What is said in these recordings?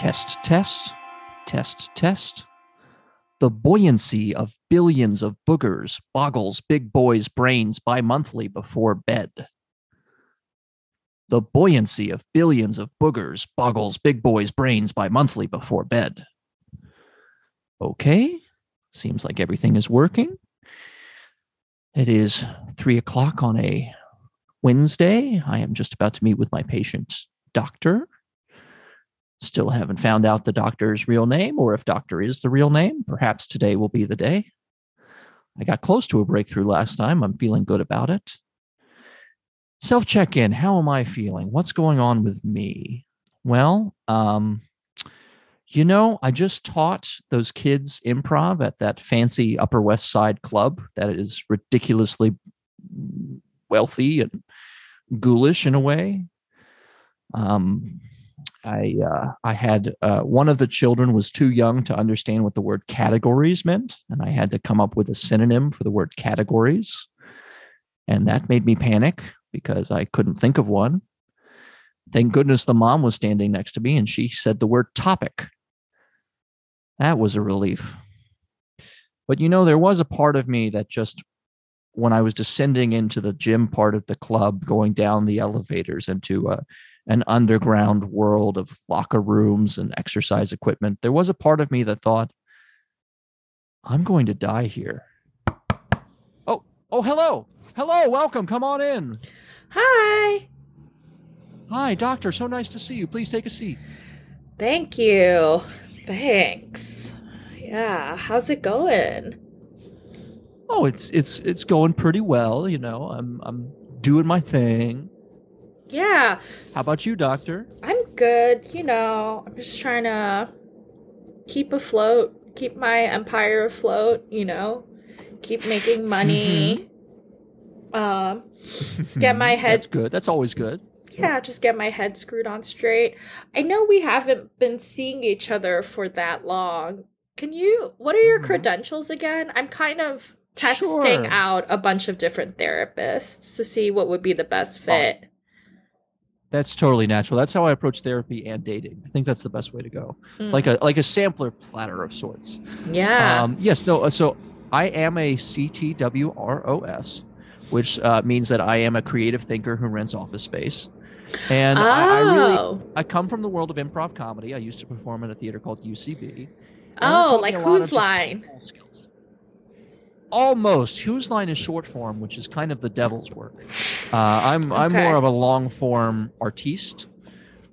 Test, test, test, test. The buoyancy of billions of boogers boggles big boys' brains bi monthly before bed. The buoyancy of billions of boogers boggles big boys' brains by monthly before bed. Okay, seems like everything is working. It is three o'clock on a Wednesday. I am just about to meet with my patient doctor. Still haven't found out the doctor's real name or if doctor is the real name. Perhaps today will be the day. I got close to a breakthrough last time. I'm feeling good about it. Self check in. How am I feeling? What's going on with me? Well, um, you know, I just taught those kids improv at that fancy Upper West Side club that is ridiculously wealthy and ghoulish in a way. Um, I uh, I had uh, one of the children was too young to understand what the word categories meant, and I had to come up with a synonym for the word categories, and that made me panic because I couldn't think of one. Thank goodness the mom was standing next to me and she said the word topic. That was a relief. But you know, there was a part of me that just, when I was descending into the gym part of the club, going down the elevators into a, an underground world of locker rooms and exercise equipment, there was a part of me that thought, I'm going to die here. Oh, oh, hello. Hello, welcome. Come on in. Hi. Hi, doctor. So nice to see you. Please take a seat. Thank you. Thanks. Yeah, how's it going? Oh, it's it's it's going pretty well, you know. I'm I'm doing my thing. Yeah. How about you, doctor? I'm good, you know. I'm just trying to keep afloat, keep my empire afloat, you know. Keep making money. Mm-hmm. Um get my head. That's good. That's always good. Yeah, just get my head screwed on straight. I know we haven't been seeing each other for that long. Can you? What are your mm-hmm. credentials again? I'm kind of testing sure. out a bunch of different therapists to see what would be the best oh. fit. That's totally natural. That's how I approach therapy and dating. I think that's the best way to go. Mm. Like a like a sampler platter of sorts. Yeah. Um, yes. No. Uh, so I am a CTWROS which uh, means that I am a creative thinker who rents office space. And oh. I, I, really oh. I come from the world of improv comedy. I used to perform in a theater called UCB. Oh, like whose line? Almost. Whose line is short form, which is kind of the devil's work. Uh, I'm okay. I'm more of a long form artiste.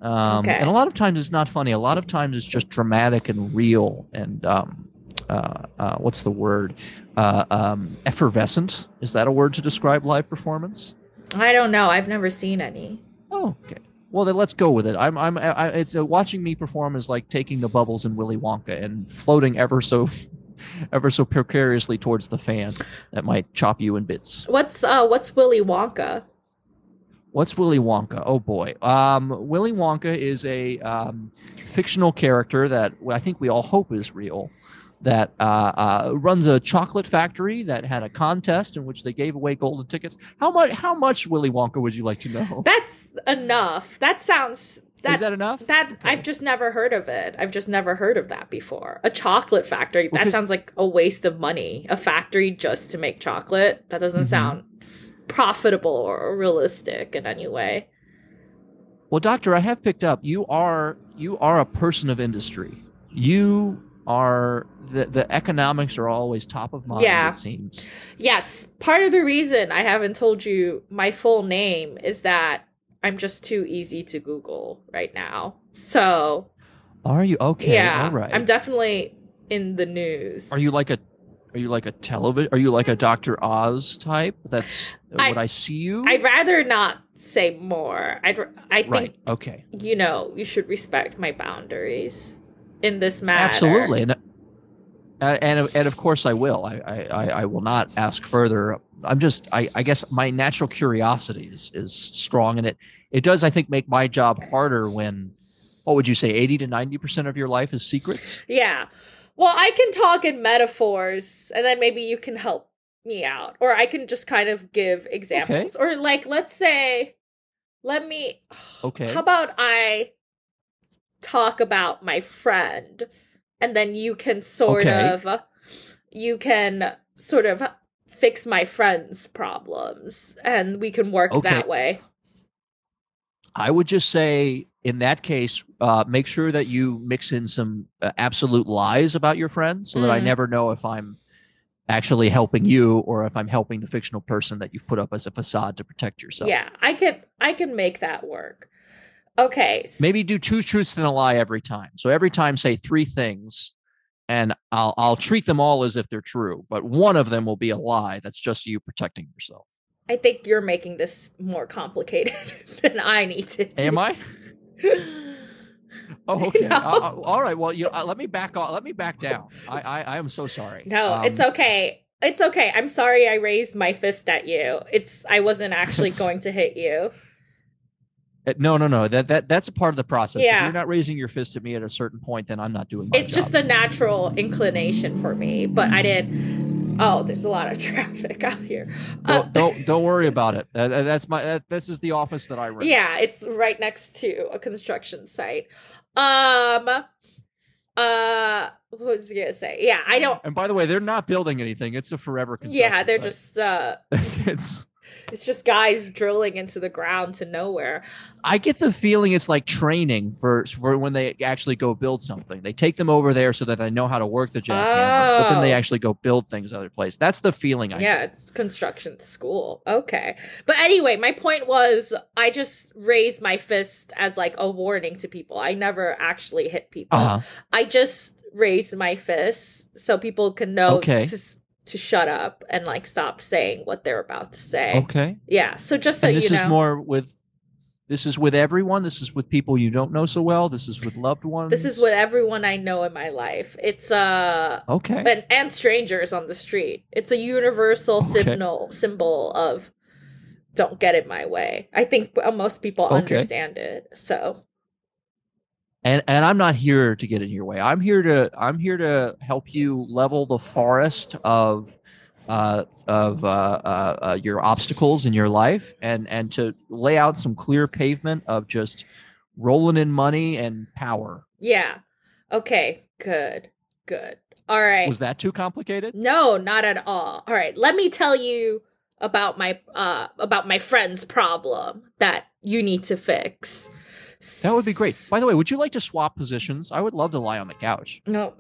Um, okay. And a lot of times it's not funny. A lot of times it's just dramatic and real and um, uh, uh, what's the word? Uh, um, effervescent. Is that a word to describe live performance? I don't know. I've never seen any. Oh, okay. Well, then let's go with it. I'm, I'm, I, it's uh, watching me perform is like taking the bubbles in Willy Wonka and floating ever so, ever so precariously towards the fan that might chop you in bits. What's, uh, what's Willy Wonka? What's Willy Wonka? Oh boy. Um, Willy Wonka is a um, fictional character that I think we all hope is real that uh, uh, runs a chocolate factory that had a contest in which they gave away golden tickets. How much? How much Willy Wonka would you like to know? That's enough. That sounds. That, Is that enough? That okay. I've just never heard of it. I've just never heard of that before. A chocolate factory. That sounds like a waste of money. A factory just to make chocolate. That doesn't mm-hmm. sound profitable or realistic in any way. Well, doctor, I have picked up you are you are a person of industry. You are the the economics are always top of mind. Yeah. It seems. Yes, part of the reason I haven't told you my full name is that I'm just too easy to Google right now. So, Are you okay? yeah, All right. I'm definitely in the news. Are you like a are you like a television? Are you like a Doctor Oz type? That's I- would I see you? I'd rather not say more. I'd I think right. Okay. you know, you should respect my boundaries in this matter. Absolutely. And, and and of course I will. I, I I- will not ask further. I'm just I, I guess my natural curiosity is is strong and it it does I think make my job harder when what would you say 80 to 90 percent of your life is secrets. Yeah. Well, I can talk in metaphors and then maybe you can help me out. Or I can just kind of give examples. Or like let's say let me Okay. How about I talk about my friend and then you can sort Okay. of you can sort of fix my friend's problems and we can work Okay. that way. I would just say in that case, uh, make sure that you mix in some uh, absolute lies about your friend, so that I Mm. never know if I'm actually helping you or if I'm helping the fictional person that you've put up as a facade to protect yourself. Yeah, I can I can make that work. Okay. Maybe do two truths and a lie every time. So every time say three things, and I'll I'll treat them all as if they're true, but one of them will be a lie. That's just you protecting yourself. I think you're making this more complicated than I need to. do. Am I? Oh, okay. No. Uh, uh, all right. Well, you know, uh, let me back off. Let me back down. I I, I am so sorry. No, Um, it's okay. It's okay. I'm sorry I raised my fist at you. It's I wasn't actually going to hit you. Uh, No, no, no. That that that's a part of the process. If Yeah. you're not raising your fist at me at a certain point, then I'm not doing It's just a natural inclination for me, but I didn't. Oh, there's a lot of traffic out here. Uh, don't, don't don't worry about it. That's my. That, this is the office that I rent. yeah, it's right next to a construction site. Um, uh, what was I gonna say? Yeah, I don't. And by the way, they're not building anything. It's a forever. Construction. Yeah, they're construction just uh, it's. It's just guys drilling into the ground to nowhere. I get the feeling it's like training for for when they actually go build something. They take them over there so that they know how to work the jackhammer, but then they Oh. actually go build things other place. That's the feeling I yeah, get. it's construction school. Okay. But anyway, my point was I just raised my fist as like a warning to people. I never actually hit people. Uh-huh. I just raised my fist so people can know Okay. to, to shut up and like stop saying what they're about to say. Okay. Yeah. So just so and this you is more with this is with everyone. This is with people you don't know so well. This is with loved ones. this is what everyone I know in my life. It's uh Okay. and, and strangers on the street. It's a universal Okay. symbol symbol of don't get in my way. I think most people Okay. understand it. So and and I'm not here to get in your way. I'm here to I'm here to help you level the forest of uh, of uh, uh, uh, your obstacles in your life, and and to lay out some clear pavement of just rolling in money and power. yeah. Okay. Good. Good. All right. Was that too complicated? No, not at all. All right, let me tell you about my uh about my friend's problem that you need to fix. That would be great. By the way, would you like to swap positions? I would love to lie on the couch. No,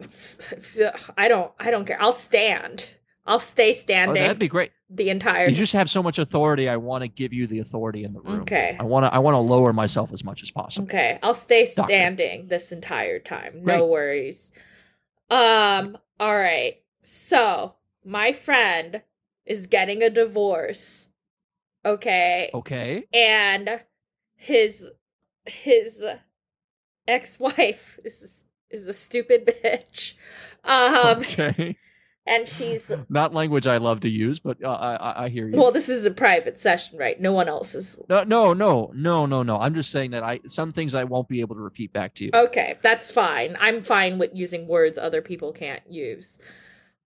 I don't. I don't care. I'll stand. I'll stay Oh, standing that'd be great. the entire. You just have so much authority. I want to give you the authority in the room. okay. I want to. I want to lower myself as much as possible. Okay, I'll stay Doctor. standing this entire time. Great. No worries. Um. All right. So my friend is getting a divorce. Okay. Okay. and his his ex-wife is is a stupid bitch um okay. and she's Not language I love to use, but uh, I, I- I hear you. well this is a private session right no one else is no, no, no, no, no, no. I'm just saying that I some things I won't be able to repeat back to you. okay that's fine i'm fine with using words other people can't use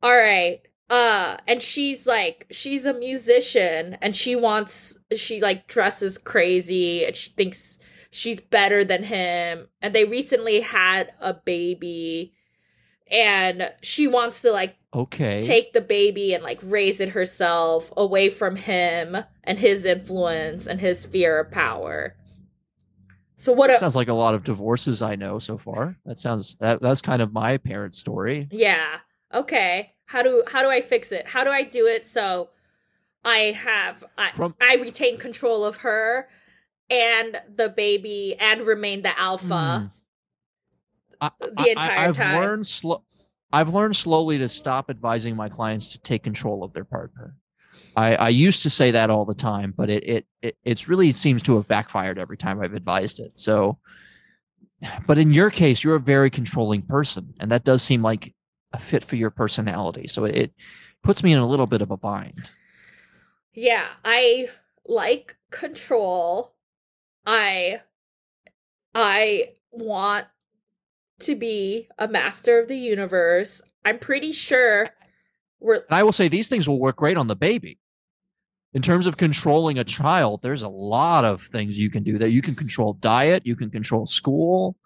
all right uh and she's like she's a musician and she wants she like dresses crazy and she thinks she's better than him and they recently had a baby and she wants to like Okay. take the baby and like raise it herself away from him and his influence and his fear of power So what? A, sounds like a lot of divorces I know so far. That sounds that that's kind of my parents' story. Yeah. Okay. How do how do I fix it? How do I do it so I have I, From- I retain control of her and the baby and remain the alpha. Hmm. I, the I- entire I, have time. learned slow. I've learned slowly to stop advising my clients to take control of their partner. I, I used to say that all the time, but it, it it it's really seems to have backfired every time I've advised it. So, but in your case, you're a very controlling person, and that does seem like a fit for your personality. So it puts me in a little bit of a bind. Yeah, I like control. I I want to be a master of the universe. I'm pretty sure we're And I will say these things will work great on the baby. In terms of controlling a child, there's a lot of things you can do that you can control diet, you can control school.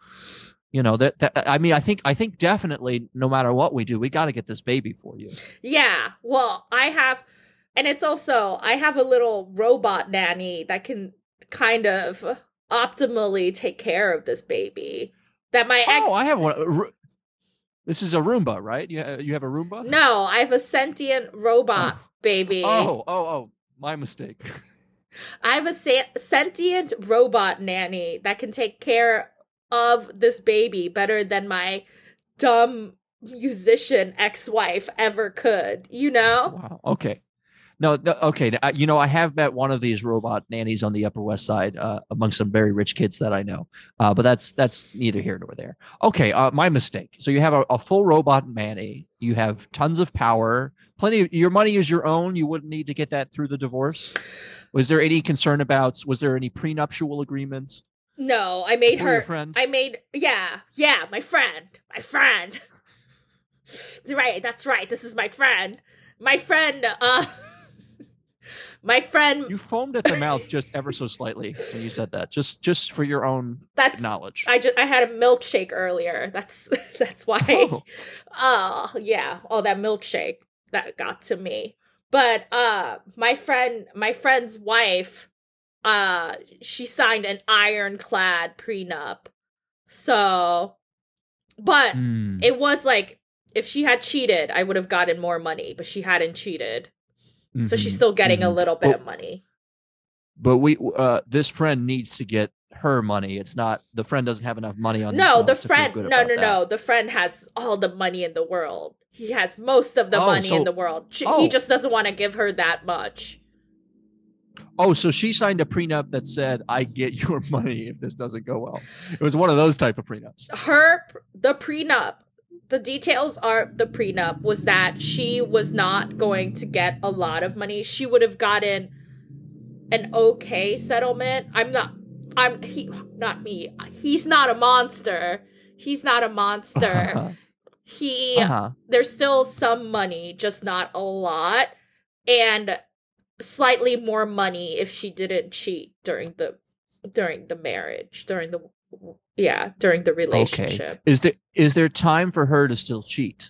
You know, that, that I mean, I think I think definitely no matter what we do, we got to get this baby for you. Yeah, well, I have, and it's also, I have a little robot nanny that can kind of optimally take care of this baby. That my ex. Oh, I have one. This is a Roomba, right? You you have a Roomba? No, I have a sentient oh. robot baby. Oh, oh, oh, my mistake. I have a sa- sentient robot nanny that can take care of this baby better than my dumb musician ex-wife ever could. You know? Wow. Okay. No, no okay. I- You know, I have met one of these robot nannies on the Upper West Side uh, among some very rich kids that I know. Uh, but that's that's neither here nor there. Okay, uh, my mistake. So you have a, a full robot nanny. You have tons of power. Plenty. Of, your money is your own. You wouldn't need to get that through the divorce. Was there any concern about? Was there any prenuptial agreements? No, I made her friend? I made yeah, yeah, my friend. My friend. right, that's right. This is my friend. My friend uh my friend You foamed at the mouth just ever so slightly when you said that. Just just for your own that's knowledge. I just I had a milkshake earlier. That's that's why. Oh. Oh, yeah. all that milkshake that got to me. But uh my friend my friend's wife uh she signed an ironclad prenup. So but Hmm. it was like if she had cheated, I would have gotten more money, but she hadn't cheated. So she's Mhm. still getting a Mhm. little bit Well, of money. but we uh this friend needs to get her money it's not the friend doesn't have enough money on No, the themselves to feel friend no no that. no. The friend has all the money in the world. He has most of the Oh, money so- in the world. She, oh. He just doesn't want to give her that much. oh so she signed a prenup that said i get your money if this doesn't go well it was one of those type of prenups Her the prenup the details are the prenup was that she was not going to get a lot of money. She would have gotten an okay settlement. I'm not I'm he not me. He's not a monster. He's not a monster. he uh-huh. there's still some money, just not a lot, and slightly more money if she didn't cheat during the during the marriage, during the yeah, during the relationship. is there is there time for her to still cheat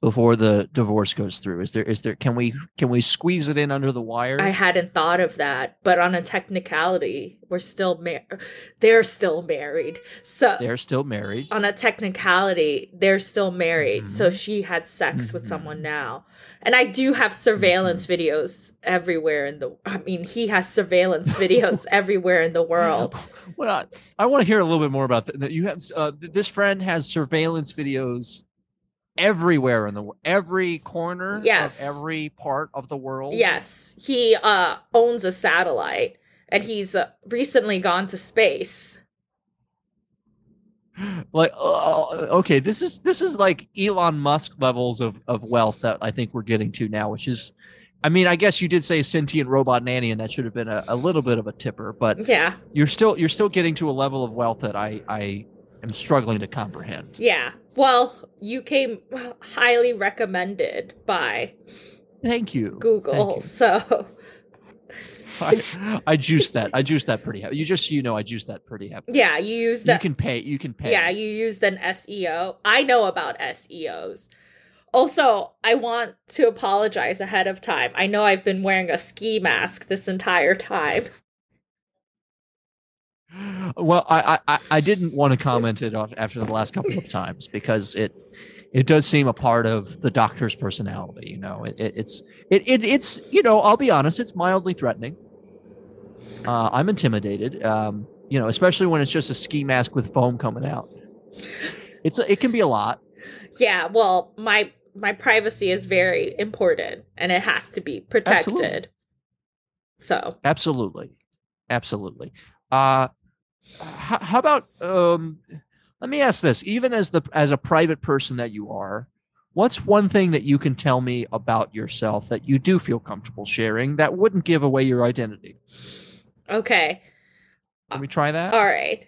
before the divorce goes through is there is there can we can we squeeze it in under the wire I hadn't thought of that, but on a technicality, we're still married they're still married. So they're still married on a technicality, they're still married. So Mhm. she had sex with Mhm. someone now. And I do have surveillance videos everywhere in the I mean, he has surveillance videos everywhere in the world. well i, I want to hear a little bit more about that you have uh, this friend has surveillance videos everywhere in the every corner Yes. of every part of the world Yes, he uh owns a satellite and he's uh, recently gone to space. like uh, okay this is this is like elon musk levels of of wealth that i think we're getting to now which is i mean i guess you did say sentient robot nanny and that should have been a, a little bit of a tipper but Yeah. you're still you're still getting to a level of wealth that i i am struggling to comprehend Yeah. Well, you came highly recommended by thank you Google. Thank you. So, I, I juiced that i juiced that pretty heavy you just you know i juiced that pretty heavy yeah, you used you can pay you can pay Yeah, you used an SEO. I know about SEOs. Also, I want to apologize ahead of time. I know I've been wearing a ski mask this entire time. Well, I, I I didn't want to comment it after the last couple of times because it it does seem a part of the doctor's personality. You know, it, it it's it, it it's you know I'll be honest, it's mildly threatening. Uh, I'm intimidated. Um, you know, especially when it's just a ski mask with foam coming out. It's a, it can be a lot. Yeah, well, my my privacy is very important and it has to be protected. Absolutely. So Absolutely, absolutely. Uh, how, how about um, let me ask this: even as the as a private person that you are, what's one thing that you can tell me about yourself that you do feel comfortable sharing that wouldn't give away your identity? Okay. Let me try that. All right.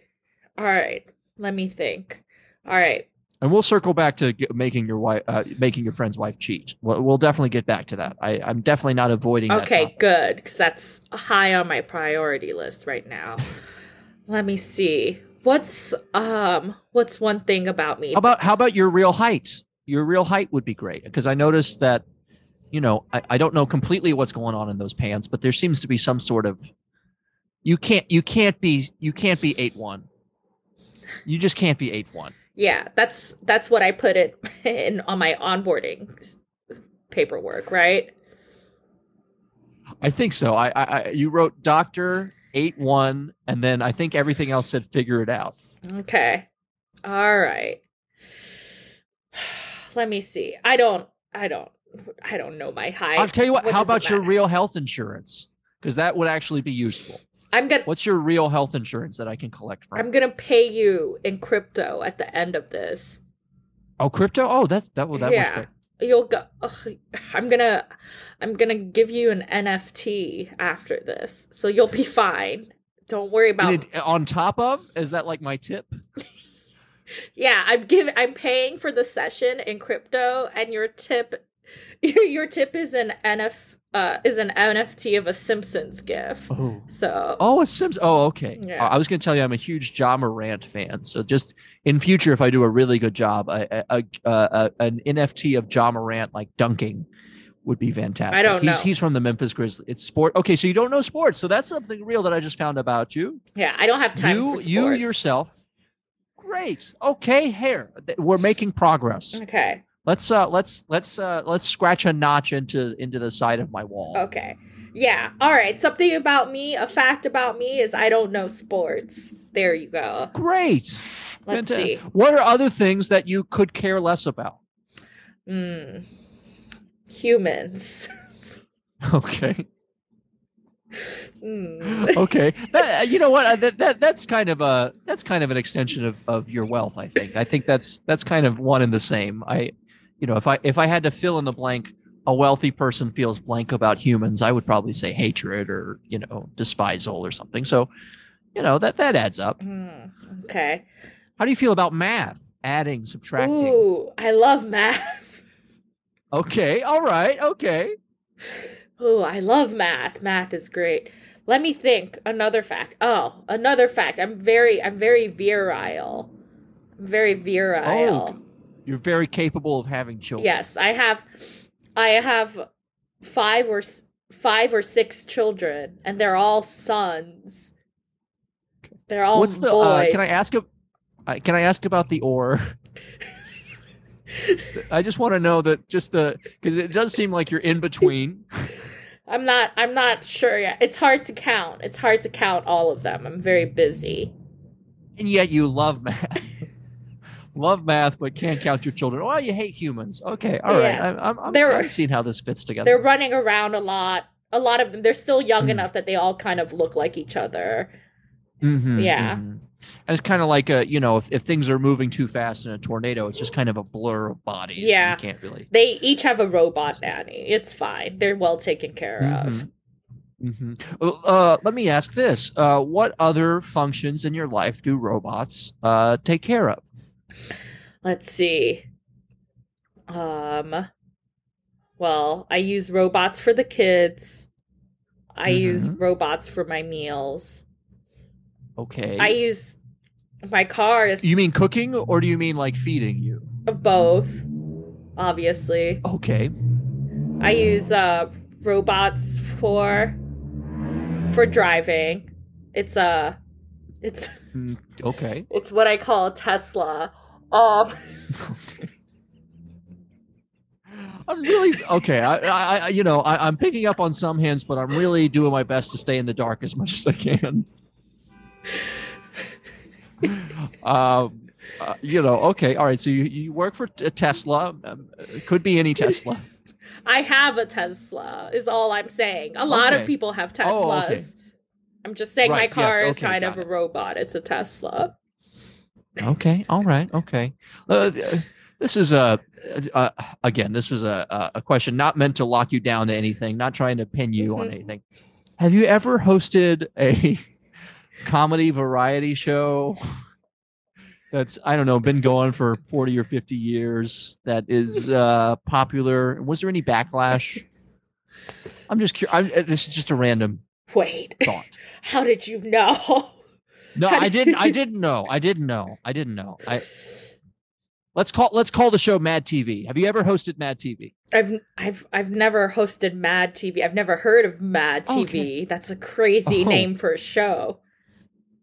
All right. Let me think. All right. And we'll circle back to making your wife, uh, making your friend's wife cheat. We'll, we'll definitely get back to that. I, I'm definitely not avoiding. Okay, good, because that's high on my priority list right now. Let me see. What's um, what's one thing about me? How about how about your real height? Your real height would be great because I noticed that, you know, I, I don't know completely what's going on in those pants, but there seems to be some sort of. You can't you can't be you can't be eight one. You just can't be eight one. Yeah, that's that's what I put it in on my onboarding paperwork, right? I think so. I, I you wrote doctor eight one, and then I think everything else said figure it out. Okay, all right. Let me see. I don't. I don't. I don't know my height. I'll tell you what. what how about your real health insurance? Because that would actually be useful. I'm gonna. What's your real health insurance that I can collect from? I'm gonna pay you in crypto at the end of this. oh, crypto. Oh, that that will that Yeah. was great. You'll go. Ugh, I'm gonna. I'm gonna give you an NFT after this, so you'll be fine. Don't worry about. It- on top of, is that like my tip? Yeah, I'm giving. I'm paying for the session in crypto, and your tip, your, your tip is an NF. Uh, is an NFT of a Simpsons gif. Oh. So Oh, a Sims. Oh, okay. Yeah. I was going to tell you I'm a huge Ja Morant fan. So just in future, if I do a really good job, a, a, a, a an NFT of Ja Morant like dunking would be fantastic. I don't he's, know. He's from the Memphis Grizzlies. It's sport. Okay, so you don't know sports. So that's something real that I just found about you. yeah, I don't have time you you yourself. Great. Okay, here we're making progress. Okay. Let's uh let's let's uh let's scratch a notch into into the side of my wall. Okay. Yeah. All right. Something about me, a fact about me is I don't know sports. There you go. Great. Let's see. What are other things that you could care less about? Mm. Humans. Okay. Mm. Okay. That, uh, you know what? Uh, That, that that's kind of a that's kind of an extension of, of your wealth. I think. I think that's that's kind of one and the same. I, you know, if I if I had to fill in the blank, a wealthy person feels blank about humans. I would probably say hatred or you know despisal or something. So, you know that that adds up. Mm. Okay. How do you feel about math? Adding, subtracting. Ooh, I love math. Okay. All right. Okay. Ooh, I love math. Math is great. Let me think. Another fact. Oh, another fact. I'm very, I'm very virile. I'm very virile. Oh, you're very capable of having children. Yes, I have. I have five or five or six children, and they're all sons. They're all What's the? boys. Uh, can I ask? A, uh, can I ask about the or? I just want to know that just the because it does seem like you're in between. I'm not. I'm not sure yet. It's hard to count. It's hard to count all of them. I'm very busy. and yet you love math. Love math, but can't count your children. Oh, you hate humans. Okay, all right. Yeah. I, I'm, I'm, They're- I'm seeing how this fits together. They're running around a lot. A lot of them. They're still young Hmm. enough that they all kind of look like each other. Mhm, Yeah. mhm. And it's kind of like a, you know, if, if things are moving too fast in a tornado, it's just kind of a blur of bodies. Yeah. You can't really. They each have a robot nanny. It's fine. They're well taken care of. hmm Uh, let me ask this: uh, What other functions in your life do robots uh, take care of? Let's see. Um well, I use robots for the kids. I use Mhm. robots for my meals. Okay. I use my cars. you mean cooking, or do you mean like feeding you? both, obviously. Okay. I use uh robots for for driving. It's a It's Mm, okay. it's what I call Tesla. Um I'm really okay. I, I, you know, I, I'm picking up on some hints, but I'm really doing my best to stay in the dark as much as I can. um, uh, you know, okay, all right. So you, you work for Tesla. Um, could be any Tesla. I have a Tesla, is all I'm saying. A lot Okay. of people have Teslas. Oh, okay. I'm just saying Right, my yes, car is kind of a robot. It's a Tesla. Okay, all right, okay. Uh, this is a uh, again. This is a a- question not meant to lock you down to anything. Not trying to pin you on Mhm. anything. Have you ever hosted a comedy variety show that's I don't know been going for forty or fifty years that is uh, popular? Was there any backlash? I'm just curious. This is just a random Wait, thought. how did you know? No, I did didn't. I didn't know. I didn't know. I didn't know. I let's call let's call the show Mad TV. Have you ever hosted Mad TV? I've I've I've never hosted Mad TV. I've never heard of Mad TV. Okay. That's a crazy Oh. name for a show.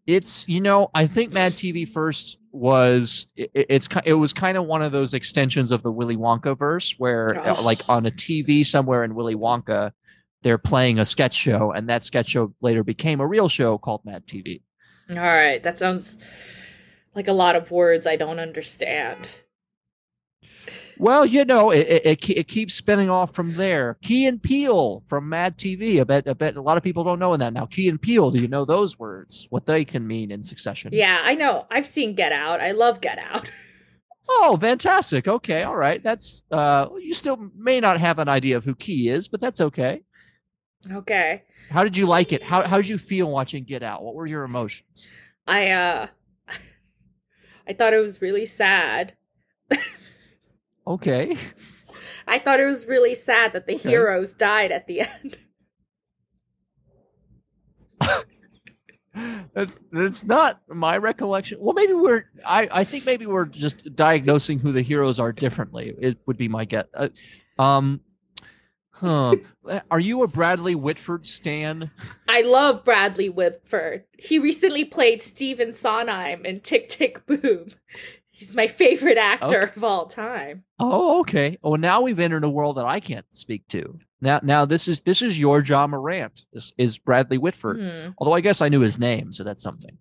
It's you know I think Mad TV first was it, it's it was kind of one of those extensions of the Willy Wonka verse where uh, Oh. like on a TV somewhere in Willy Wonka they're playing a sketch show and that sketch show later became a real show called Mad TV. All right, that sounds like a lot of words I don't understand. Well, you know, it, it, it, it keeps spinning off from there. Key and Peele from Mad TV. I bet, I bet a lot of people don't know in that now. Key and Peele, do you know those words? What they can mean in succession? Yeah, I know. I've seen Get Out. I love Get Out. Oh, fantastic. Okay, all right. That's uh, you still may not have an idea of who Key is, but that's okay. Okay. How did you like it? How how did you feel watching Get Out? What were your emotions? I uh I thought it was really sad. Okay. I thought it was really sad that the Okay. heroes died at the end. That's that's not my recollection. Well, maybe we're I I think maybe we're just diagnosing who the heroes are differently. It would be my guess. Uh, um, huh. Are you a Bradley Whitford stan? I love Bradley Whitford. He recently played Stephen Sondheim in Tick Tick Boom. He's my favorite actor Okay. of all time. Oh, okay. Oh, now we've entered a world that I can't speak to. Now, now this is this is your Ja Morant. This is Bradley Whitford. Hmm. Although I guess I knew his name, so that's something.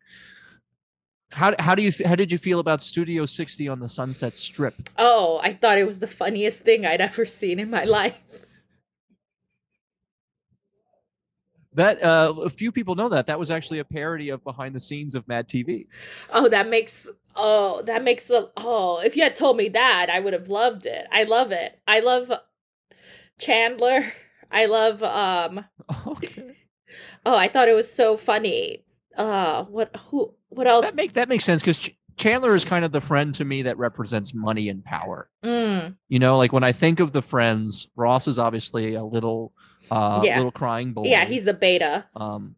How how do you how did you feel about Studio 60 on the Sunset Strip? Oh, I thought it was the funniest thing I'd ever seen in my life. That uh, a few people know that that was actually a parody of behind the scenes of Mad TV. Oh, that makes oh, that makes a oh, if you had told me that, I would have loved it. I love it. I love Chandler. I love um Okay, oh, I thought it was so funny. Uh what who what else? that make that makes sense because Ch- Chandler is kind of the friend to me that represents money and power. Mm, You know, like when I think of the friends, Ross is obviously a little uh Yeah. little crying boy. yeah, he's a beta. um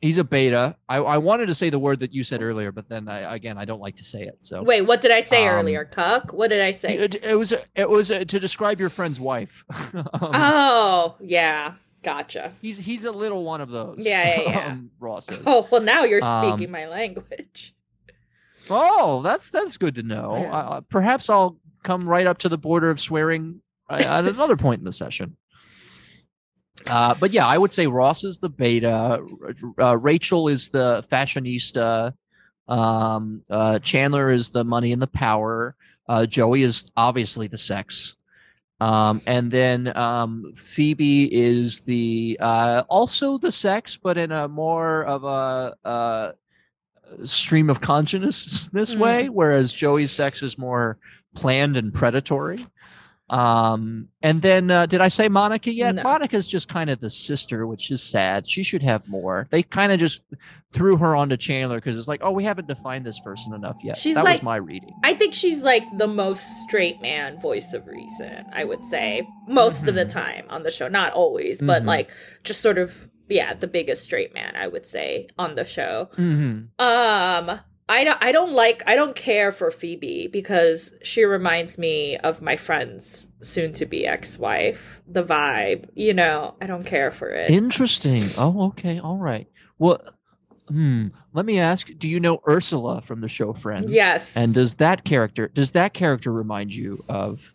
he's a beta. I, I wanted to say the word that you said earlier, but then I again I don't like to say it. So Wait, what did I say Um, earlier? Cuck? What did I say? it, it was it was uh, to describe your friend's wife. Um, oh, yeah. Gotcha. he's he's a little one of those. Yeah, yeah, yeah. um, Ross is. Oh, well now you're Um, speaking my language. Oh, that's that's good to know. Yeah. Uh, perhaps I'll come right up to the border of swearing uh, at another point in the session. Uh, but yeah, I would say Ross is the beta. Uh, Rachel is the fashionista. Um, uh, Chandler is the money and the power. Uh, Joey is obviously the sex. Um, and then um, Phoebe is the uh, also the sex, but in a more of a uh, stream of consciousness Mm. way, whereas Joey's sex is more planned and predatory. Um, and then uh, did I say Monica yet? No. Monica's just kind of the sister, which is sad. She should have more. They kind of just threw her onto Chandler because it's like, oh, we haven't defined this person enough yet. She's that like- was my reading. I think she's like the most straight man voice of reason, I would say. Most of the Mhm. time on the show. Not always, but Mhm. like just sort of yeah, the biggest straight man, I would say, on the show. hmm Um I don't I don't like I don't care for Phoebe because she reminds me of my friend's soon to be ex-wife. The vibe, you know, I don't care for it. Interesting. Oh, okay. All right. Well, Hmm. Let me ask: Do you know Ursula from the show Friends? Yes. And does that character does that character remind you of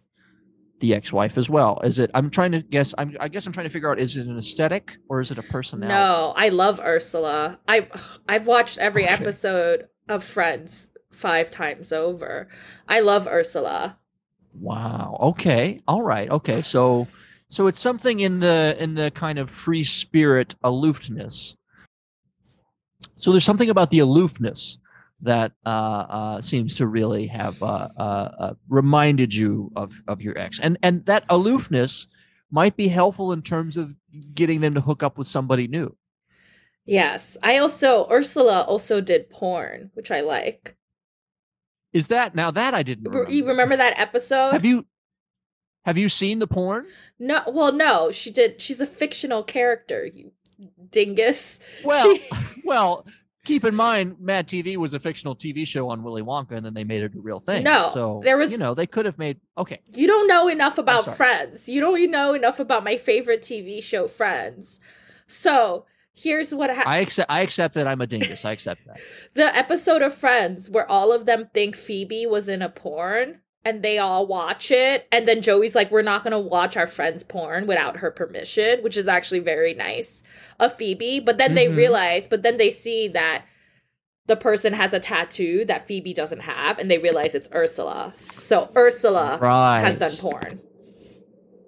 the ex-wife as well? Is it? I'm trying to guess. I'm. I guess I'm trying to figure out: is it an aesthetic or is it a personality? No, I love Ursula. I I've watched every Okay. episode of Friends five times over. I love Ursula. Wow. Okay. All right. Okay. So so it's something in the in the kind of free spirit aloofness. So there's something about the aloofness that uh, uh, seems to really have uh, uh, uh, reminded you of of your ex, and and that aloofness might be helpful in terms of getting them to hook up with somebody new. Yes. I also Ursula also did porn, which I like. Is that now that I didn't? Remember. You remember that episode? Have you have you seen the porn? No, well, no, she did. She's a fictional character. You dingus. Well, She- well, keep in mind, Mad TV was a fictional TV show on Willy Wonka, and then they made it a real thing. No, so there was- you know, they could have made. Okay, You don't know enough about. Friends. You don't know enough about my favorite TV show, Friends. So here's what happened. I accept. I accept that I'm a dingus. I accept that. the episode of Friends where all of them think Phoebe was in a porn and they all watch it. And then Joey's like, we're not going to watch our friend's porn without her permission, which is actually very nice of Phoebe. But then they Mhm. realize, but then they see that the person has a tattoo that Phoebe doesn't have and they realize it's Ursula. So Ursula Right. has done porn.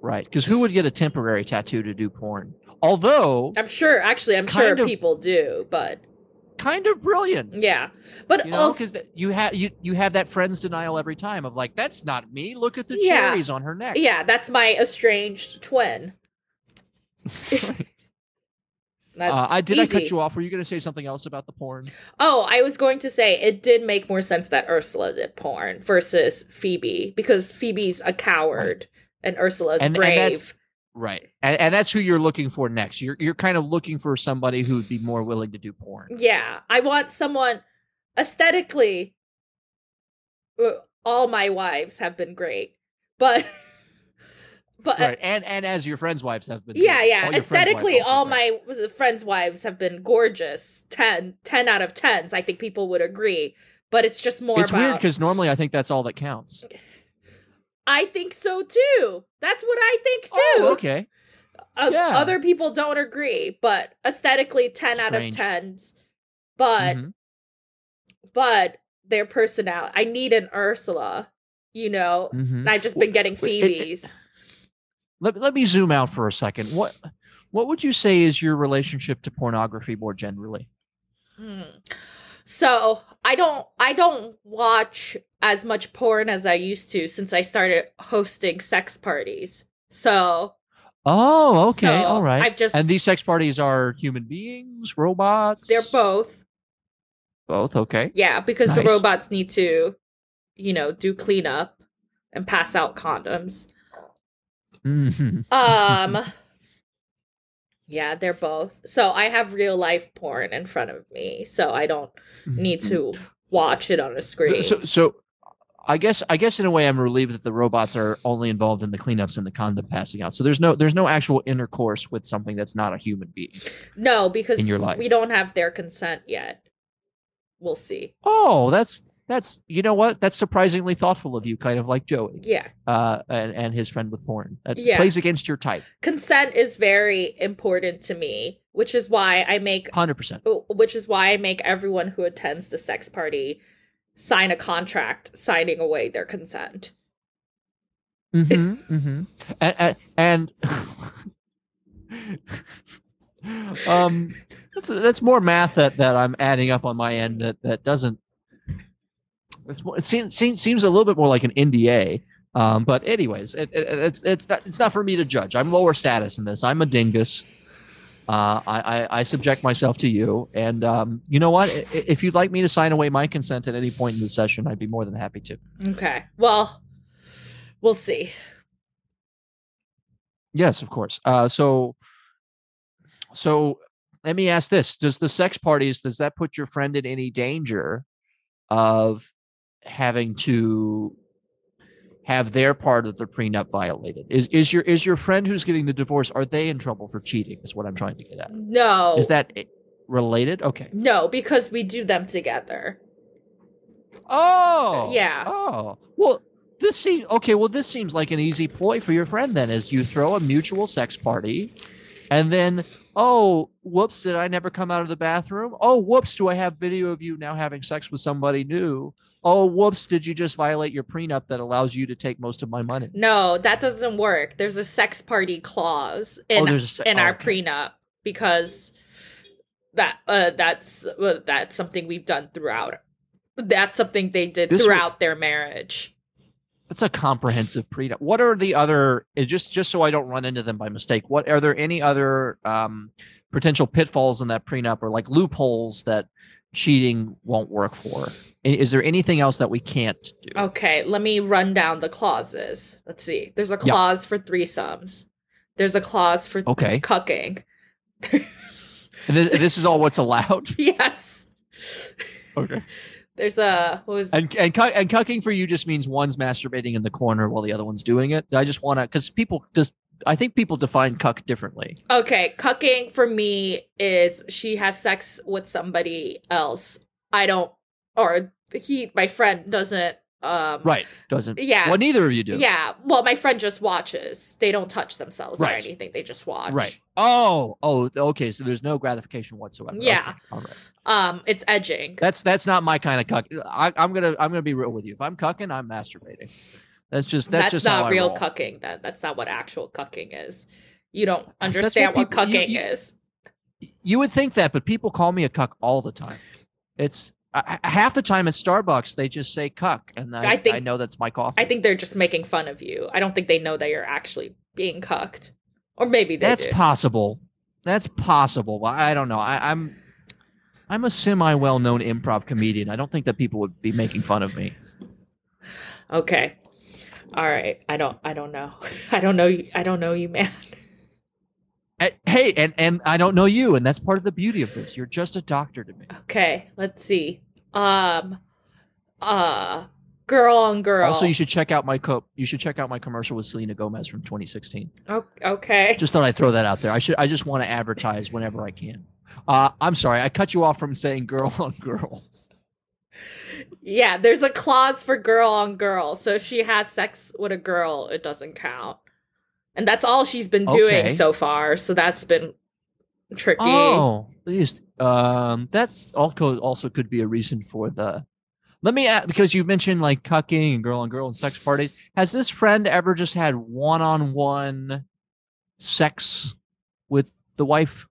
Right. Because who would get a temporary tattoo to do porn? Although, I'm sure, actually, I'm sure of- people do, but kind of brilliant. yeah. But You know, also, because you have you you have that friend's denial every time of like that's not me. Look at the Yeah. cherries on her neck. yeah, that's my estranged twin. That's Uh, I did I cut you off? Were you going to say something else about the porn? Oh, I was going to say it did make more sense that Ursula did porn versus Phoebe because Phoebe's a coward and Ursula's And- and brave. that's- Right, and, and that's who you're looking for next. You're you're kind of looking for somebody who would be more willing to do porn. yeah, I want someone aesthetically. uh, All my wives have been great, but but Right, and and as your friends' wives have been. Yeah, yeah. All your friends' wives Aesthetically, all my friends' wives have been gorgeous. 10, 10 out of 10s. I think people would agree. But it's just more It's about. weird because normally I think that's all that counts. I think so too. That's what I think too. Oh, okay. Uh, yeah. Other people don't agree, but aesthetically, 10 out of 10s. But, Mhm. but their personality. I need an Ursula, you know? Mhm. And I've just been getting Wait, it- it- Phoebe's. Let let me zoom out for a second. What what would you say is your relationship to pornography more generally? Hmm. So I don't I don't watch as much porn as I used to since I started hosting sex parties. So Oh, okay, So, all right. I've just- and these sex parties are human beings, robots. they're both. both. Okay. Yeah, because the robots need to, you know, do cleanup and pass out condoms. Mhm. Um Yeah, they're both. So I have real life porn in front of me, so I don't mm-hmm, need to mm-hmm. watch it on a screen. So, so I guess I guess in a way I'm relieved that the robots are only involved in the cleanups and the condom passing out. So there's no there's no actual intercourse with something that's not a human being. no, because in your life. we don't have their consent yet. We'll see. Oh, that's that's you know what? That's surprisingly thoughtful of you, kind of like Joey, Yeah. uh, and and his friend with porn. That Yeah. plays against your type, consent is very important to me which is why i make hundred percent. which is why i make everyone who attends the sex party sign a contract signing away their consent Mm-hmm, mm-hmm. And, and, and um, that's that's more math that that I'm adding up on my end that that doesn't. It's, it seems, seems seems a little bit more like an NDA. Um, but anyways, it, it, it's it's not, it's not for me to judge. I'm lower status in this. I'm a dingus. Uh, I, I I subject myself to you, and um, you know what? If you'd like me to sign away my consent at any point in the session, I'd be more than happy to. okay well we'll see Yes, of course. Uh, so, so let me ask this: Does the sex parties does that put your friend in any danger of having to have their part of the prenup violated? Is is your is your friend who's getting the divorce? Are they in trouble for cheating? Is what I'm trying to get at. no Is that eh, related? Okay. No, because we do them together. Oh. Yeah. Oh. Well, this seems okay. Well, this seems like an easy ploy for your friend then, is you throw a mutual sex party, and then oh, whoops, did I never come out of the bathroom? Oh, whoops, do I have video of you now having sex with somebody new? Oh, whoops, did you just violate your prenup that allows you to take most of my money? No, that doesn't work. There's a sex party clause in oh, se- in oh, our okay. prenup because that uh, that's uh, that's something we've done throughout. That's something they did This would- throughout their marriage. That's a comprehensive prenup. What are the other? Just just so I don't run into them by mistake. What are there any other um, potential pitfalls in that prenup or like loopholes that cheating won't work for? Is there anything else that we can't do? Okay, let me run down the clauses. Let's see. There's a clause for threesomes. There's a clause for Okay. cucking. And this, this is all what's allowed. yes. Okay. There's a what was And and cu- and cucking for you just means one's masturbating in the corner while the other one's doing it. I just want to because people just I think people define cuck differently. Okay, cucking for me is she has sex with somebody else. I don't or he my friend doesn't um Right? Doesn't. Yeah. Well, neither of you do. Yeah. Well, my friend just watches. They don't touch themselves or anything. They just watch. Right. Oh. Oh. Okay. So there's no gratification whatsoever. Yeah. Okay, All right. Um it's edging. That's that's not my kind of cuck. I, I'm gonna I'm gonna be real with you. If I'm cucking, I'm masturbating. That's just that's, That's, just not real cucking then. That's not what actual cucking is. You don't understand what what, people- you- cucking you- is. You would think that, but people call me a cuck all the time. It's uh, half the time at Starbucks they just say cuck, and I, I think- I know that's my coffee. I think they're just making fun of you. I don't think they know that you're actually being cucked. Or maybe they that's do. possible. That's possible. But I don't know. I, I'm I'm a semi well known improv comedian. I don't think that people would be making fun of me. Okay. All right. I don't I don't know. I don't know you I don't know you, man. Hey, and and I don't know you, and that's part of the beauty of this. You're just a doctor to me. Okay, let's see. Um uh girl on girl. Also, you should check out my co- you should check out my commercial with Selena Gomez from 2016. O- okay. Just thought I'd throw that out there. I should I just want to advertise whenever I can. Uh, I'm sorry, I cut you off from saying girl on girl. Yeah, there's a clause for girl on girl. So if she has sex with a girl, it doesn't count. And that's all she's been doing Okay. so far. So that's been tricky. Oh, please. Um, that's also also could be a reason for the. Let me ask because you mentioned like cucking and girl on girl and sex parties. Has this friend ever just had one on one sex with the wife?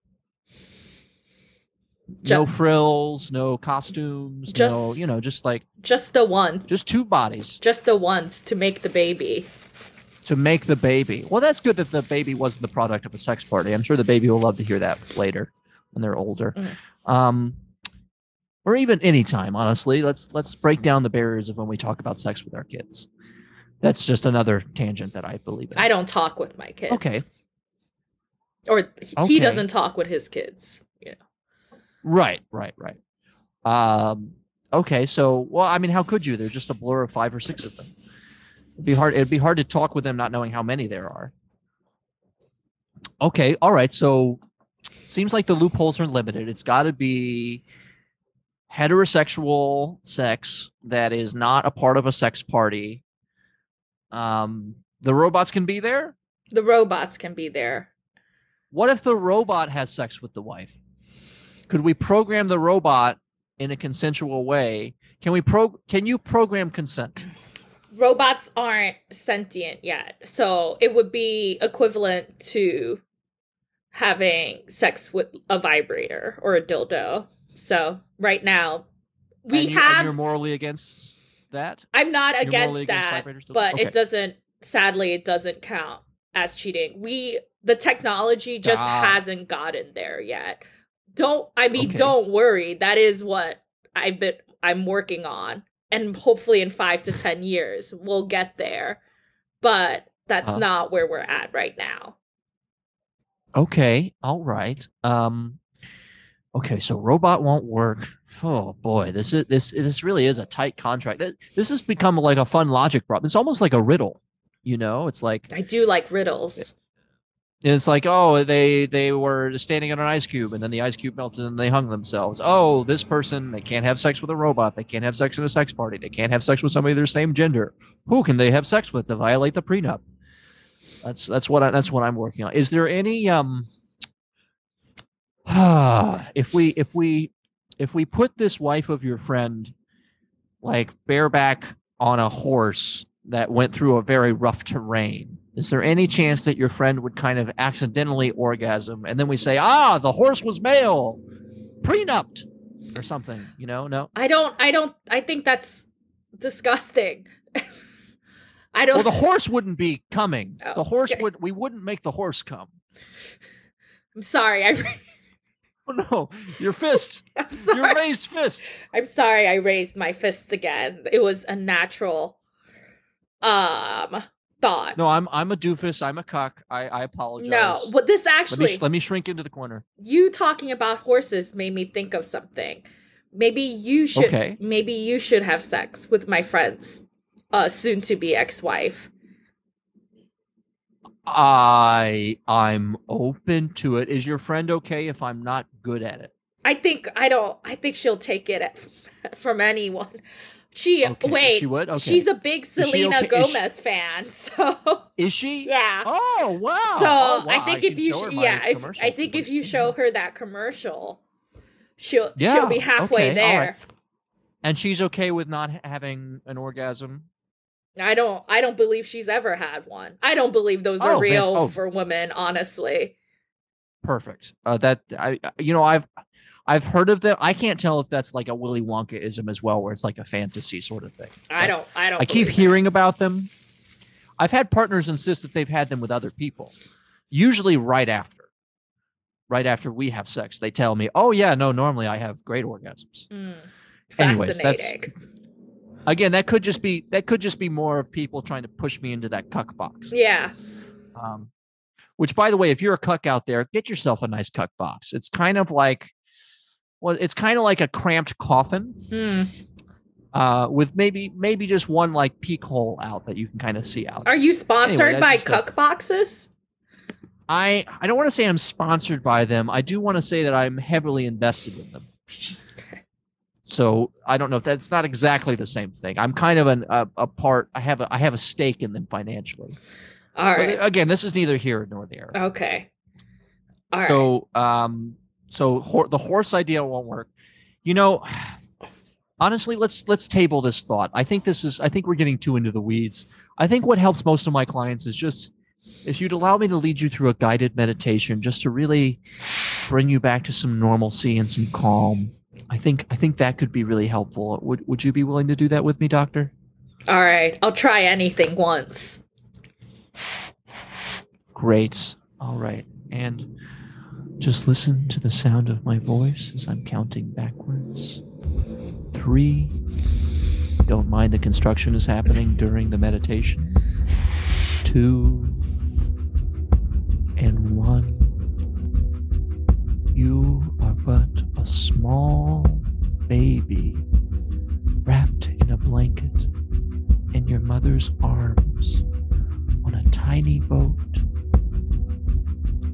no frills, no costumes, no, Just- you know, just like Just the one. just two bodies Just the ones to make the baby. To make the baby. Well, that's good that the baby wasn't the product of a sex party. I'm sure the baby will love to hear that later when they're older. Mm. Um, or even anytime, honestly. Let's let's break down the barriers of when we talk about sex with our kids. That's just another tangent that I believe in. I don't talk with my kids. Okay. Or he Okay. doesn't talk with his kids. You know. Right, right, right. Um, okay, so well, I mean, how could you? There's just a blur of five or six of them. It'd be hard. It'd be hard to talk with them not knowing how many there are. Okay, all right. So seems like the loopholes are limited. It's got to be heterosexual sex that is not a part of a sex party. Um, the robots can be there. The robots can be there. What if the robot has sex with the wife? Could we program the robot in a consensual way? Can we pro can you program consent? Robots aren't sentient yet so it would be equivalent to having sex with a vibrator or a dildo so right now we and you, have you're morally against that? i'm not you're against that against but Okay. it doesn't sadly it doesn't count as cheating we the technology just Ah. hasn't gotten there yet don't i mean Okay. don't worry that is what i've been i'm working on and hopefully in five to ten years we'll get there but that's Uh-huh. not where we're at right now Okay, all right. Um okay, so robot won't work. Oh boy, this is this this really is a tight contract. This, this has become like a fun logic problem. It's almost like a riddle. You know, it's like i do like riddles it's like, oh, they they were standing on an ice cube, and then the ice cube melted, and they hung themselves. Oh, this person they can't have sex with a robot. They can't have sex in a sex party. They can't have sex with somebody their same gender. Who can they have sex with to violate the prenup? That's that's what I, that's what I'm working on. Is there any um? if we if we if we put this wife of your friend like bareback on a horse that went through a very rough terrain is there any chance that your friend would kind of accidentally orgasm and then we say ah the horse was male prenupped or something you know no i don't i don't i think that's disgusting i don't well the horse wouldn't be coming oh, the horse okay. would we wouldn't make the horse come i'm sorry i Oh no, your fist. I'm sorry. Your raised fist. I'm sorry I raised my fists again. It was a natural um thought. No, I'm I'm a doofus. I'm a cuck. I, I apologize. No, but this actually let me, let me shrink into the corner. You talking about horses made me think of something. Maybe you should okay. maybe you should have sex with my friend's uh soon to be ex-wife. I I'm open to it. Is your friend okay if I'm not good at it? I think I don't I think she'll take it at, from anyone. She okay. wait. She would. Okay. She's a big Selena okay? Gomez she, fan. So is she? Yeah. Oh wow. So oh, wow. I think I if you sh- yeah if, I think if you show her that commercial, she'll yeah. she'll be halfway there. Right. And she's okay with not having an orgasm. I don't I don't believe she's ever had one. I don't believe those are oh, real oh. for women, honestly. Perfect. Uh, that I you know I've I've heard of them. I can't tell if that's like a Willy Wonka ism as well, where it's like a fantasy sort of thing. I don't. I don't. I keep hearing about them. I've had partners insist that they've had them with other people, usually right after. Right after we have sex, they tell me, "Oh yeah, no, normally I have great orgasms." Mm, Anyways, that's again that could just be that could just be more of people trying to push me into that cuck box. Yeah. Um, which, by the way, if you're a cuck out there, get yourself a nice cuck box. It's kind of like well, it's kind of like a cramped coffin. Hmm. Uh, with maybe maybe just one like peek hole out that you can kind of see out. Are you sponsored anyway, by Cuck a, Boxes? I I don't want to say I'm sponsored by them. I do want to say that I'm heavily invested in them. So I don't know if that's not exactly the same thing. I'm kind of an, a, a part. I have a I have a stake in them financially. All right. But again, this is neither here nor there. Okay. All right. So um, so ho- the horse idea won't work. You know, honestly, let's let's table this thought. I think this is I think we're getting too into the weeds. I think what helps most of my clients is just if you'd allow me to lead you through a guided meditation just to really bring you back to some normalcy and some calm. I think I think that could be really helpful. Would would you be willing to do that with me, doctor? All right. I'll try anything once. Great. All right. And just listen to the sound of my voice as I'm counting backwards. Three. Don't mind the construction is happening during the meditation. Two. And one. You are but a small baby wrapped in a blanket in your mother's arms on a tiny boat.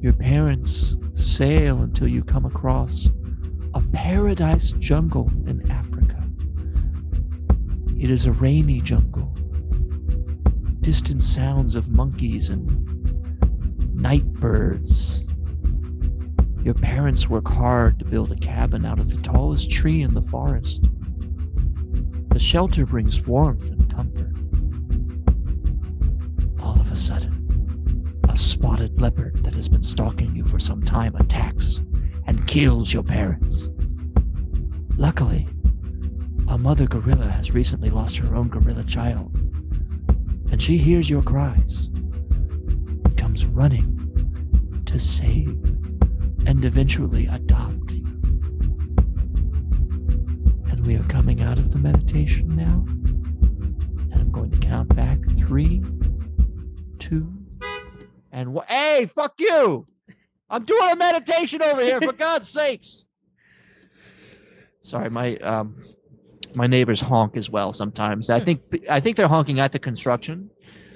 Your parents Sail until you come across a paradise jungle in Africa. It is a rainy jungle. Distant sounds of monkeys and night birds. Your parents work hard to build a cabin out of the tallest tree in the forest. The shelter brings warmth and comfort. All of a sudden, spotted leopard that has been stalking you for some time attacks and kills your parents. Luckily, a mother gorilla has recently lost her own gorilla child, and she hears your cries and comes running to save and eventually adopt you. And we are coming out of the meditation now, and I'm going to count back three, two, and wh- hey, fuck you! I'm doing a meditation over here, for God's sakes. Sorry, my um, my neighbors honk as well sometimes. I think I think they're honking at the construction.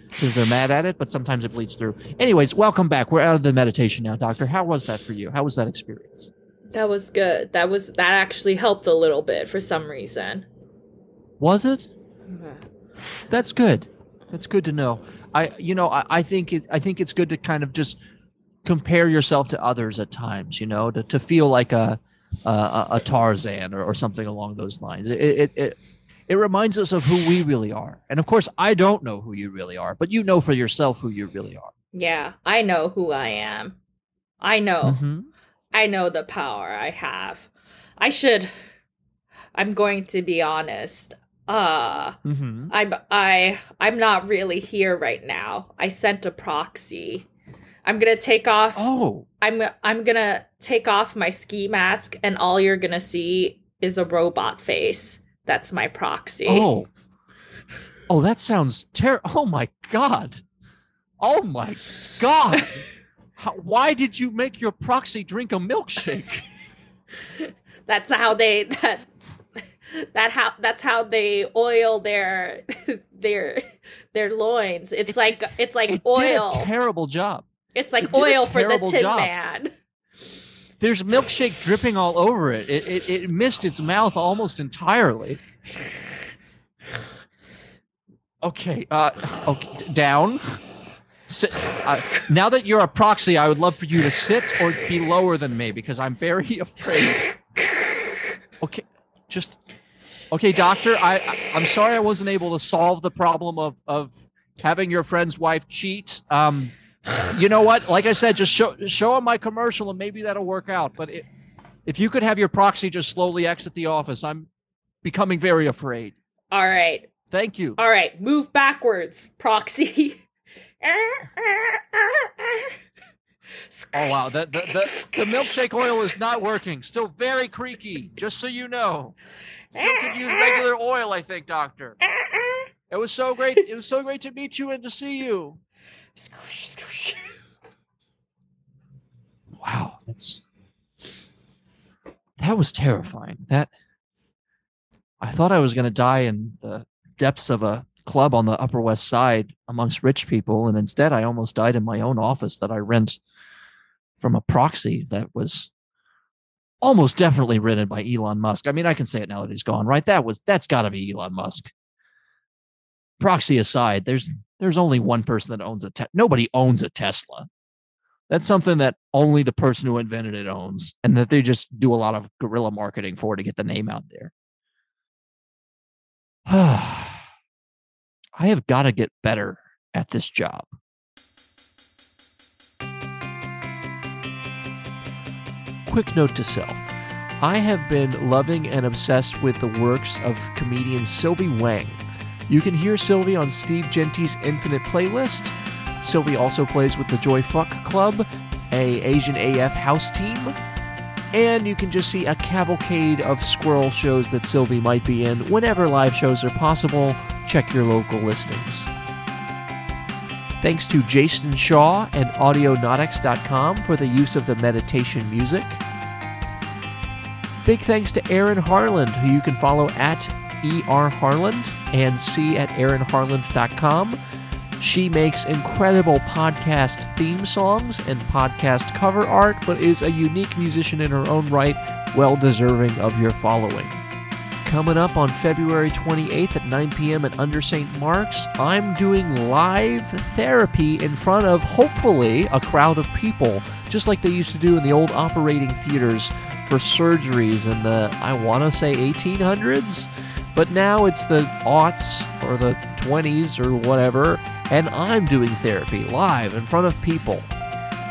because they're mad at it, but sometimes it bleeds through. Anyways, welcome back. We're out of the meditation now, doctor. How was that for you? How was that experience? That was good. That was that actually helped a little bit for some reason. Was it? That's good. That's good to know. I, you know, I, I think it, I think it's good to kind of just compare yourself to others at times. You know, to, to feel like a a, a Tarzan or, or something along those lines. It, it it it reminds us of who we really are. And of course, I don't know who you really are, but you know for yourself who you really are. Yeah, I know who I am. I know. Mm-hmm. I know the power I have. I should I'm going to be honest. Uh Mm-hmm. I'm I I'm not really here right now. I sent a proxy. I'm going to take off Oh, I'm I'm to take off my ski mask and all you're going to see is a robot face. That's my proxy. oh, oh! That sounds terrible. Oh my god! Oh my god! How, why did you make your proxy drink a milkshake? That's how they that that how that's how they oil their their their loins. It's It- like it's like it oil. did a terrible job. it's like it oil for the Tin job. Man. There's milkshake dripping all over it. It, it. it missed its mouth almost entirely. Okay. Uh. Okay. Down. Sit. Uh, now that you're a proxy, I would love for you to sit or be lower than me because I'm very afraid. Okay. Just. Okay, doctor. I. I- I'm sorry I wasn't able to solve the problem of of having your friend's wife cheat. Um you know what? Like I said, just show show him my commercial and maybe that'll work out. But it, if you could have your proxy just slowly exit the office, I'm becoming very afraid. All right. Thank you. All right. Move backwards, proxy. Oh wow, the the, the, the milkshake oil is not working. Still very creaky. Just so you know. Still could use regular oil, I think, doctor. It was so great. It was so great to meet you and to see you. Wow, that's that was terrifying. That I thought I was going to die in the depths of a club on the Upper West Side amongst rich people, and instead I almost died in my own office that I rent from a proxy that was almost definitely written by Elon Musk. I mean, I can say it now that he's gone, right? That was that's got to be Elon Musk. Proxy aside, there's there's only one person that owns a te- nobody owns a Tesla. That's something that only the person who invented it owns, and that they just do a lot of guerrilla marketing for to get the name out there. I have got to get better at this job. Quick note to self I have been loving and obsessed with the works of comedian Sylvie Wang. You can hear Sylvie on Steve Genty's Infinite playlist. Sylvie also plays with the Joy Fuck Club, a Asian AF house team. And you can just see a cavalcade of squirrel shows that Sylvie might be in whenever live shows are possible. Check your local listings. Thanks to Jason Shaw and Audionautix.com for the use of the meditation music. Big thanks to Erin Harland, who you can follow at ER Harland and see at erinharland.com. She makes incredible podcast theme songs and podcast cover art, but is a unique musician in her own right, well deserving of your following. Coming up on February 28th at 9 p.m. at Under St. Mark's, I'm doing live therapy in front of, hopefully, a crowd of people, just like they used to do in the old operating theaters for surgeries in the, I want to say, 1800s. But now it's the aughts or the 20s or whatever, and I'm doing therapy live in front of people.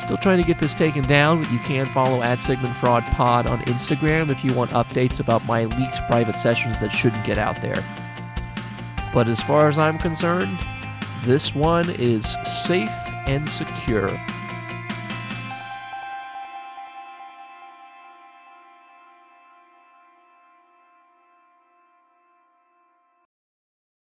Still trying to get this taken down, but you can follow at Sigmund Fraud Pod on Instagram if you want updates about my leaked private sessions that shouldn't get out there. But as far as I'm concerned, this one is safe and secure.